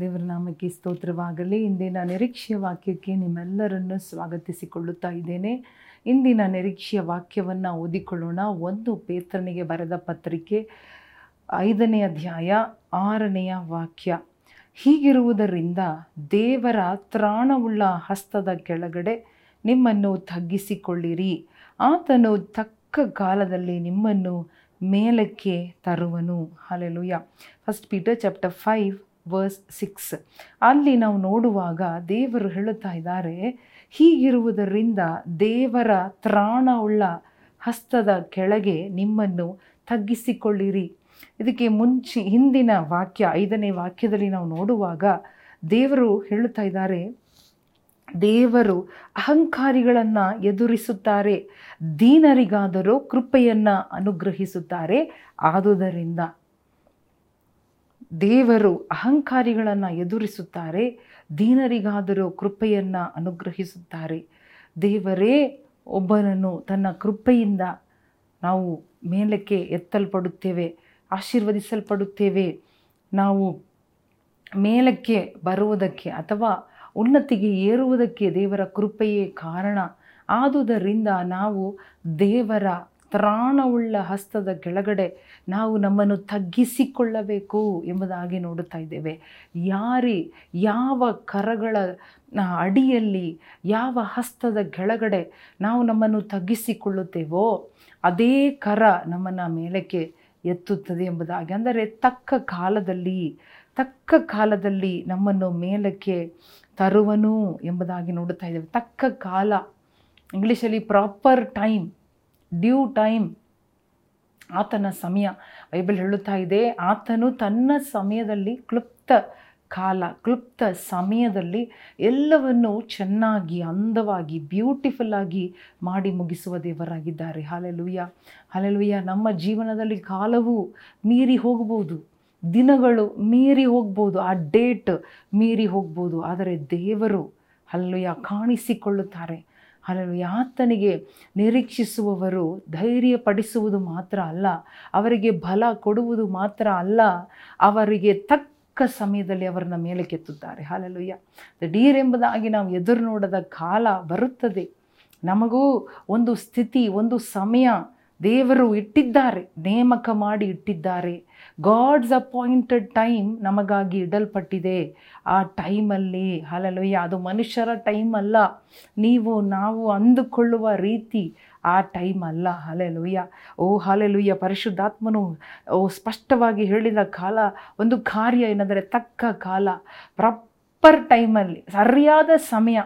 ದೇವರ ನಾಮಕ್ಕೆ ಸ್ತೋತ್ರವಾಗಲಿ. ಇಂದಿನ ನಿರೀಕ್ಷೆಯ ವಾಕ್ಯಕ್ಕೆ ನಿಮ್ಮೆಲ್ಲರನ್ನು ಸ್ವಾಗತಿಸಿಕೊಳ್ಳುತ್ತಾ ಇದ್ದೇನೆ. ಇಂದಿನ ನಿರೀಕ್ಷೆಯ ವಾಕ್ಯವನ್ನು ಓದಿಕೊಳ್ಳೋಣ. ಒಂದು ಪೇತ್ರನಿಗೆ ಬರೆದ ಪತ್ರಿಕೆ ಐದನೇ ಅಧ್ಯಾಯ ಆರನೆಯ ವಾಕ್ಯ. ಹೀಗಿರುವುದರಿಂದ ದೇವರ ತ್ರಾಣವುಳ್ಳ ಹಸ್ತದ ಕೆಳಗಡೆ ನಿಮ್ಮನ್ನು ತಗ್ಗಿಸಿಕೊಳ್ಳಿರಿ. ಆತನು ತಕ್ಕ ಕಾಲದಲ್ಲಿ ನಿಮ್ಮನ್ನು ಮೇಲಕ್ಕೆ ತರುವನು. Hallelujah first Peter chapter five verse six ಅಲ್ಲಿ ನಾವು ನೋಡುವಾಗ ದೇವರು ಹೇಳುತ್ತಾ ಇದ್ದಾರೆ, ಹೀಗಿರುವುದರಿಂದ ದೇವರ ತ್ರಾಣವುಳ್ಳ ಹಸ್ತದ ಕೆಳಗೆ ನಿಮ್ಮನ್ನು ತಗ್ಗಿಸಿಕೊಳ್ಳಿರಿ. ಇದಕ್ಕೆ ಮುಂಚೆ ಹಿಂದಿನ ವಾಕ್ಯ, ಐದನೇ ವಾಕ್ಯದಲ್ಲಿ ನಾವು ನೋಡುವಾಗ ದೇವರು ಹೇಳುತ್ತಾ ಇದ್ದಾರೆ, ದೇವರು ಅಹಂಕಾರಿಗಳನ್ನು ಎದುರಿಸುತ್ತಾರೆ, ದೀನರಿಗಾದರೂ ಕೃಪೆಯನ್ನು ಅನುಗ್ರಹಿಸುತ್ತಾರೆ. ಆದುದರಿಂದ ದೇವರು ಅಹಂಕಾರಿಗಳನ್ನು ಎದುರಿಸುತ್ತಾರೆ, ದೀನರಿಗಾದರೂ ಕೃಪೆಯನ್ನು ಅನುಗ್ರಹಿಸುತ್ತಾರೆ. ದೇವರೇ, ಒಬ್ಬನನ್ನು ತನ್ನ ಕೃಪೆಯಿಂದ ನಾವು ಮೇಲಕ್ಕೆ ಎತ್ತಲ್ಪಡುತ್ತೇವೆ, ಆಶೀರ್ವದಿಸಲ್ಪಡುತ್ತೇವೆ. ನಾವು ಮೇಲಕ್ಕೆ ಬರುವುದಕ್ಕೆ ಅಥವಾ ಉನ್ನತಿಗೆ ಏರುವುದಕ್ಕೆ ದೇವರ ಕೃಪೆಯೇ ಕಾರಣ. ಆದುದರಿಂದ ನಾವು ದೇವರ ತ್ರಾಣವುಳ್ಳ ಹಸ್ತದ ಕೆಳಗಡೆ ನಾವು ನಮ್ಮನ್ನು ತಗ್ಗಿಸಿಕೊಳ್ಳಬೇಕು ಎಂಬುದಾಗಿ ನೋಡುತ್ತಾ ಇದ್ದೇವೆ. ಯಾರಿ, ಯಾವ ಕರಗಳ ಅಡಿಯಲ್ಲಿ ಯಾವ ಹಸ್ತದ ಕೆಳಗಡೆ ನಾವು ನಮ್ಮನ್ನು ತಗ್ಗಿಸಿಕೊಳ್ಳುತ್ತೇವೋ, ಅದೇ ಕರ ನಮ್ಮನ್ನು ಮೇಲಕ್ಕೆ ಎತ್ತುತ್ತದೆ ಎಂಬುದಾಗಿ. ಅಂದರೆ ತಕ್ಕ ಕಾಲದಲ್ಲಿ ತಕ್ಕ ಕಾಲದಲ್ಲಿ ನಮ್ಮನ್ನು ಮೇಲಕ್ಕೆ ತರುವನು ಎಂಬುದಾಗಿ ನೋಡುತ್ತಾ ಇದ್ದೇವೆ. ತಕ್ಕ ಕಾಲ, ಇಂಗ್ಲೀಷಲ್ಲಿ ಪ್ರಾಪರ್ ಟೈಮ್ ಡ್ಯೂ ಟೈಮ್. ಆತನ ಸಮಯ. ಬೈಬಲ್ ಹೇಳುತ್ತಾ ಇದೆ, ಆತನು ತನ್ನ ಸಮಯದಲ್ಲಿ ಕ್ಲುಪ್ತ ಕಾಲ, ಕ್ಲುಪ್ತ ಸಮಯದಲ್ಲಿ ಎಲ್ಲವನ್ನು ಚೆನ್ನಾಗಿ, ಅಂದವಾಗಿ ಬ್ಯೂಟಿಫುಲ್ ಆಗಿ ಮಾಡಿ ಮುಗಿಸುವ ದೇವರಾಗಿದ್ದಾರೆ. ಹಾಲೆಲುಯ್ಯ ಹಾಲೆಲುಯ್ಯ ನಮ್ಮ ಜೀವನದಲ್ಲಿ ಕಾಲವು ಮೀರಿ ಹೋಗ್ಬೋದು, ದಿನಗಳು ಮೀರಿ ಹೋಗ್ಬೋದು, ಆ ಡೇಟ್ ಮೀರಿ ಹೋಗ್ಬೋದು, ಆದರೆ ದೇವರು ಅಲ್ಲುಯ್ಯ ಕಾಣಿಸಿಕೊಳ್ಳುತ್ತಾರೆ. ಹಲವು ಆತನಿಗೆ ನಿರೀಕ್ಷಿಸುವವರು ಧೈರ್ಯಪಡಿಸುವುದು ಮಾತ್ರ ಅಲ್ಲ, ಅವರಿಗೆ ಬಲ ಕೊಡುವುದು ಮಾತ್ರ ಅಲ್ಲ, ಅವರಿಗೆ ತಕ್ಕ ಸಮಯದಲ್ಲಿ ಅವರನ್ನ ಮೇಲೆ ಕೆತ್ತುತ್ತಾರೆ. ಹಾಲೆಲುಯ್ಯ ದಿಢೀರ್ ಎಂಬುದಾಗಿ ನಾವು ಎದುರು ನೋಡದ ಕಾಲ ಬರುತ್ತದೆ. ನಮಗೂ ಒಂದು ಸ್ಥಿತಿ, ಒಂದು ಸಮಯ ದೇವರು ಇಟ್ಟಿದ್ದಾರೆ, ನೇಮಕ ಮಾಡಿ ಇಟ್ಟಿದ್ದಾರೆ. ಗಾಡ್ಸ್ ಅಪಾಯಿಂಟೆಡ್ ಟೈಮ್ ನಮಗಾಗಿ ಇಡಲ್ಪಟ್ಟಿದೆ. ಆ ಟೈಮಲ್ಲಿ ಹಲಲುಯ್ಯ ಅದು ಮನುಷ್ಯರ ಟೈಮ್ ಅಲ್ಲ ನೀವು, ನಾವು ಅಂದುಕೊಳ್ಳುವ ರೀತಿ ಆ ಟೈಮ್ ಅಲ್ಲ ಹಲೆಲುಯ್ಯ ಓ ಹಲೆಲುಯ್ಯ ಪರಿಶುದ್ಧಾತ್ಮನು, ಓ, ಸ್ಪಷ್ಟವಾಗಿ ಹೇಳಿದ ಕಾಲ, ಒಂದು ಕಾರ್ಯ ಏನಂದರೆ ತಕ್ಕ ಕಾಲ ಪ್ರಾಪರ್ ಟೈಮಲ್ಲಿ ಸರಿಯಾದ ಸಮಯ.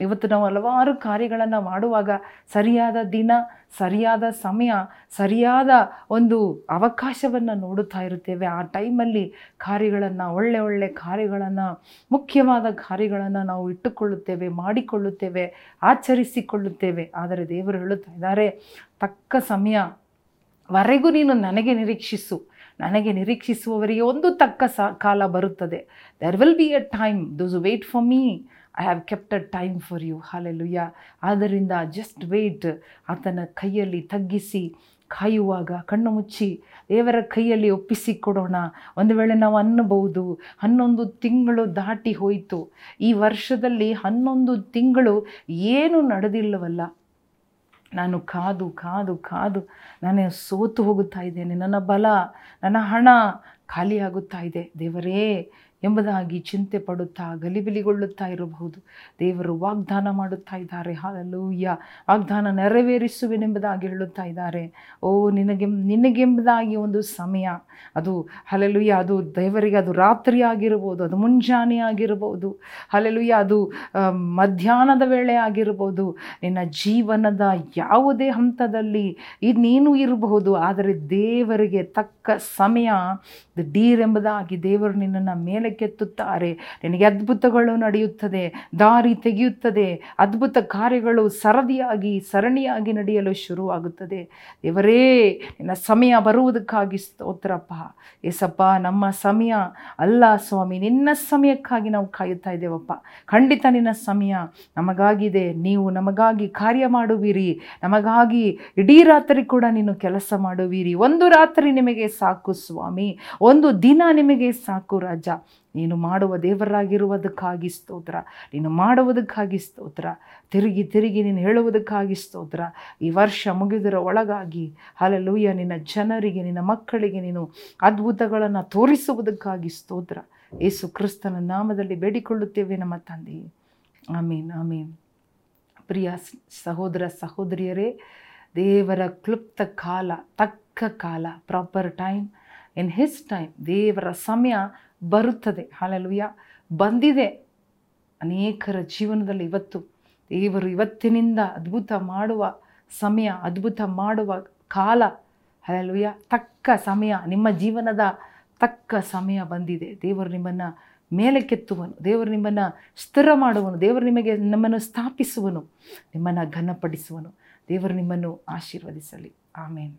ಇವತ್ತು ನಾವು ಹಲವಾರು ಕಾರ್ಯಗಳನ್ನು ಮಾಡುವಾಗ ಸರಿಯಾದ ದಿನ, ಸರಿಯಾದ ಸಮಯ, ಸರಿಯಾದ ಒಂದು ಅವಕಾಶವನ್ನು ನೋಡುತ್ತಾ ಇರುತ್ತೇವೆ. ಆ ಟೈಮಲ್ಲಿ ಕಾರ್ಯಗಳನ್ನು, ಒಳ್ಳೆ ಒಳ್ಳೆ ಕಾರ್ಯಗಳನ್ನು, ಮುಖ್ಯವಾದ ಕಾರ್ಯಗಳನ್ನು ನಾವು ಇಟ್ಟುಕೊಳ್ಳುತ್ತೇವೆ, ಮಾಡಿಕೊಳ್ಳುತ್ತೇವೆ, ಆಚರಿಸಿಕೊಳ್ಳುತ್ತೇವೆ. ಆದರೆ ದೇವರು ಹೇಳುತ್ತಾ ಇದ್ದಾರೆ, ತಕ್ಕ ಸಮಯವರೆಗೂ ನೀನು ನನಗೆ ನಿರೀಕ್ಷಿಸು. ನನಗೆ ನಿರೀಕ್ಷಿಸುವವರಿಗೆ ಒಂದು ತಕ್ಕ ಸ, ಕಾಲ ಬರುತ್ತದೆ. There will be a time those wait for me I have kept a time for you hallelujah ಆದ್ದರಿಂದ ಜಸ್ಟ್ ವೇಟ್ ಆತನ ಕೈಯಲ್ಲಿ ತಗ್ಗಿಸಿ ಕಾಯುವಾಗ, ಕಣ್ಣು ಮುಚ್ಚಿ, ದೇವರ ಕೈಯಲ್ಲಿ ಒಪ್ಪಿಸಿ ಕೊಡೋಣ. ಒಂದು ವೇಳೆ ನಾವು ಅನ್ನಬಹುದು, ಹನ್ನೊಂದು ತಿಂಗಳು ದಾಟಿ ಹೋಯಿತು. ಈ ವರ್ಷದಲ್ಲಿ ಹನ್ನೊಂದು ತಿಂಗಳು ಏನೂ ನಡೆದಿಲ್ಲವಲ್ಲ. ನಾನು ಕಾದು ಕಾದು ಕಾದು, ನಾನೇ ಸೋತು ಹೋಗುತ್ತಾ ಇದ್ದೇನೆ. ನನ್ನ ಬಲ, ನನ್ನ ಹಣ ಖಾಲಿಯಾಗುತ್ತಾ ಇದೆ. ದೇವರೇ ಎಂಬುದಾಗಿ ಚಿಂತೆ ಪಡುತ್ತಾ ಗಲಿಬಿಲಿಗೊಳ್ಳುತ್ತಾ ಇರಬಹುದು. ದೇವರು ವಾಗ್ದಾನ ಮಾಡುತ್ತಾ ಇದ್ದಾರೆ. ಹಾಲಲ್ಲೂಯ್ಯ ವಾಗ್ದಾನ ನೆರವೇರಿಸುವೆನೆಂಬುದಾಗಿ ಹೇಳುತ್ತಾ ಇದ್ದಾರೆ. ಓ, ನಿನಗೆ, ನಿನಗೆಂಬುದಾಗಿ ಒಂದು ಸಮಯ. ಅದು, ಹಲಲುಯ್ಯ, ಅದು ದೇವರಿಗೆ ಅದು ರಾತ್ರಿ ಆಗಿರ್ಬೋದು ಅದು ಮುಂಜಾನೆ ಆಗಿರ್ಬೋದು ಹಲಲುಯ್ಯ, ಅದು ಮಧ್ಯಾಹ್ನದ ವೇಳೆ ಆಗಿರ್ಬೋದು ನಿನ್ನ ಜೀವನದ ಯಾವುದೇ ಹಂತದಲ್ಲಿ ನೀನು ಇರಬಹುದು, ಆದರೆ ದೇವರಿಗೆ ತಕ್ಕ ಸಮಯ ದಿಢೀರ್ ಎಂಬುದಾಗಿ ದೇವರು ನಿನ್ನನ್ನು ಮೇಲೆ ಕೆತ್ತುತ್ತಾರೆ ನಿನಗೆ ಅದ್ಭುತಗಳು ನಡೆಯುತ್ತದೆ, ದಾರಿ ತೆಗೆಯುತ್ತದೆ, ಅದ್ಭುತ ಕಾರ್ಯಗಳು ಸರದಿಯಾಗಿ, ಸರಣಿಯಾಗಿ ನಡೆಯಲು ಶುರುವಾಗುತ್ತದೆ. ದೇವರೇ, ನಿನ್ನ ಸಮಯ ಬರುವುದಕ್ಕಾಗಿ ಸ್ತೋತ್ರಪ್ಪ. ಏಸಪ್ಪ, ನಮ್ಮ ಸಮಯ ಅಲ್ಲ ಸ್ವಾಮಿ, ನಿನ್ನ ಸಮಯಕ್ಕಾಗಿ ನಾವು ಕಾಯುತ್ತಾ ಇದ್ದೇವಪ್ಪ. ಖಂಡಿತ ನಿನ್ನ ಸಮಯ ನಮಗಾಗಿದೆ, ನೀವು ನಮಗಾಗಿ ಕಾರ್ಯ ಮಾಡುವಿರಿ. ನಮಗಾಗಿ ಇಡೀ ರಾತ್ರಿ ಕೂಡ ನೀನು ಕೆಲಸ ಮಾಡುವಿರಿ. ಒಂದು ರಾತ್ರಿ ನಿಮಗೆ ಸಾಕು ಸ್ವಾಮಿ. ಒಂದು ದಿನ ನಿಮಗೆ ಸಾಕು ರಾಜ. ನೀನು ಮಾಡುವ ದೇವರಾಗಿರುವುದಕ್ಕಾಗಿ ಸ್ತೋತ್ರ. ನೀನು ಮಾಡುವುದಕ್ಕಾಗಿ ಸ್ತೋತ್ರ. ತಿರುಗಿ ತಿರುಗಿ ನೀನು ಹೇಳುವುದಕ್ಕಾಗಿ ಸ್ತೋತ್ರ. ಈ ವರ್ಷ ಮುಗಿದರ ಒಳಗಾಗಿ ಹಾಲೆಲೂಯ್ಯ ನಿನ್ನ ಜನರಿಗೆ, ನಿನ್ನ ಮಕ್ಕಳಿಗೆ ನೀನು ಅದ್ಭುತಗಳನ್ನು ತೋರಿಸುವುದಕ್ಕಾಗಿ ಸ್ತೋತ್ರ. ಏಸು ಕ್ರಿಸ್ತನ ನಾಮದಲ್ಲಿ ಬೇಡಿಕೊಳ್ಳುತ್ತೇವೆ ನಮ್ಮ ತಂದೆ. ಆಮೇನ್ ಆಮೇನ್. ಪ್ರಿಯ ಸಹೋದರ, ಸಹೋದರಿಯರೇ, ದೇವರ ಕ್ಲುಪ್ತ ಕಾಲ, ತಕ್ಕ ಕಾಲ proper time in his time ದೇವರ ಸಮಯ ಬರುತ್ತದೆ. ಹಾಲೆಲುಯ್ಯ ಬಂದಿದೆ. ಅನೇಕರ ಜೀವನದಲ್ಲಿ ಇವತ್ತು ದೇವರು ಇವತ್ತಿನಿಂದ ಅದ್ಭುತ ಮಾಡುವ ಸಮಯ, ಅದ್ಭುತ ಮಾಡುವ ಕಾಲ. ಹಾಲೆಲುಯ್ಯ ತಕ್ಕ ಸಮಯ, ನಿಮ್ಮ ಜೀವನದ ತಕ್ಕ ಸಮಯ ಬಂದಿದೆ. ದೇವರು ನಿಮ್ಮನ್ನು ಮೇಲಕ್ಕೆತ್ತುವನು, ದೇವರು ನಿಮ್ಮನ್ನು ಸ್ಥಿರ ಮಾಡುವನು, ದೇವರು ನಿಮಗೆ ನಮ್ಮನ್ನು ಸ್ಥಾಪಿಸುವನು, ನಿಮ್ಮನ್ನು ಘನಪಡಿಸುವನು. ದೇವರು ನಿಮ್ಮನ್ನು ಆಶೀರ್ವದಿಸಲಿ. ಆಮೇನ್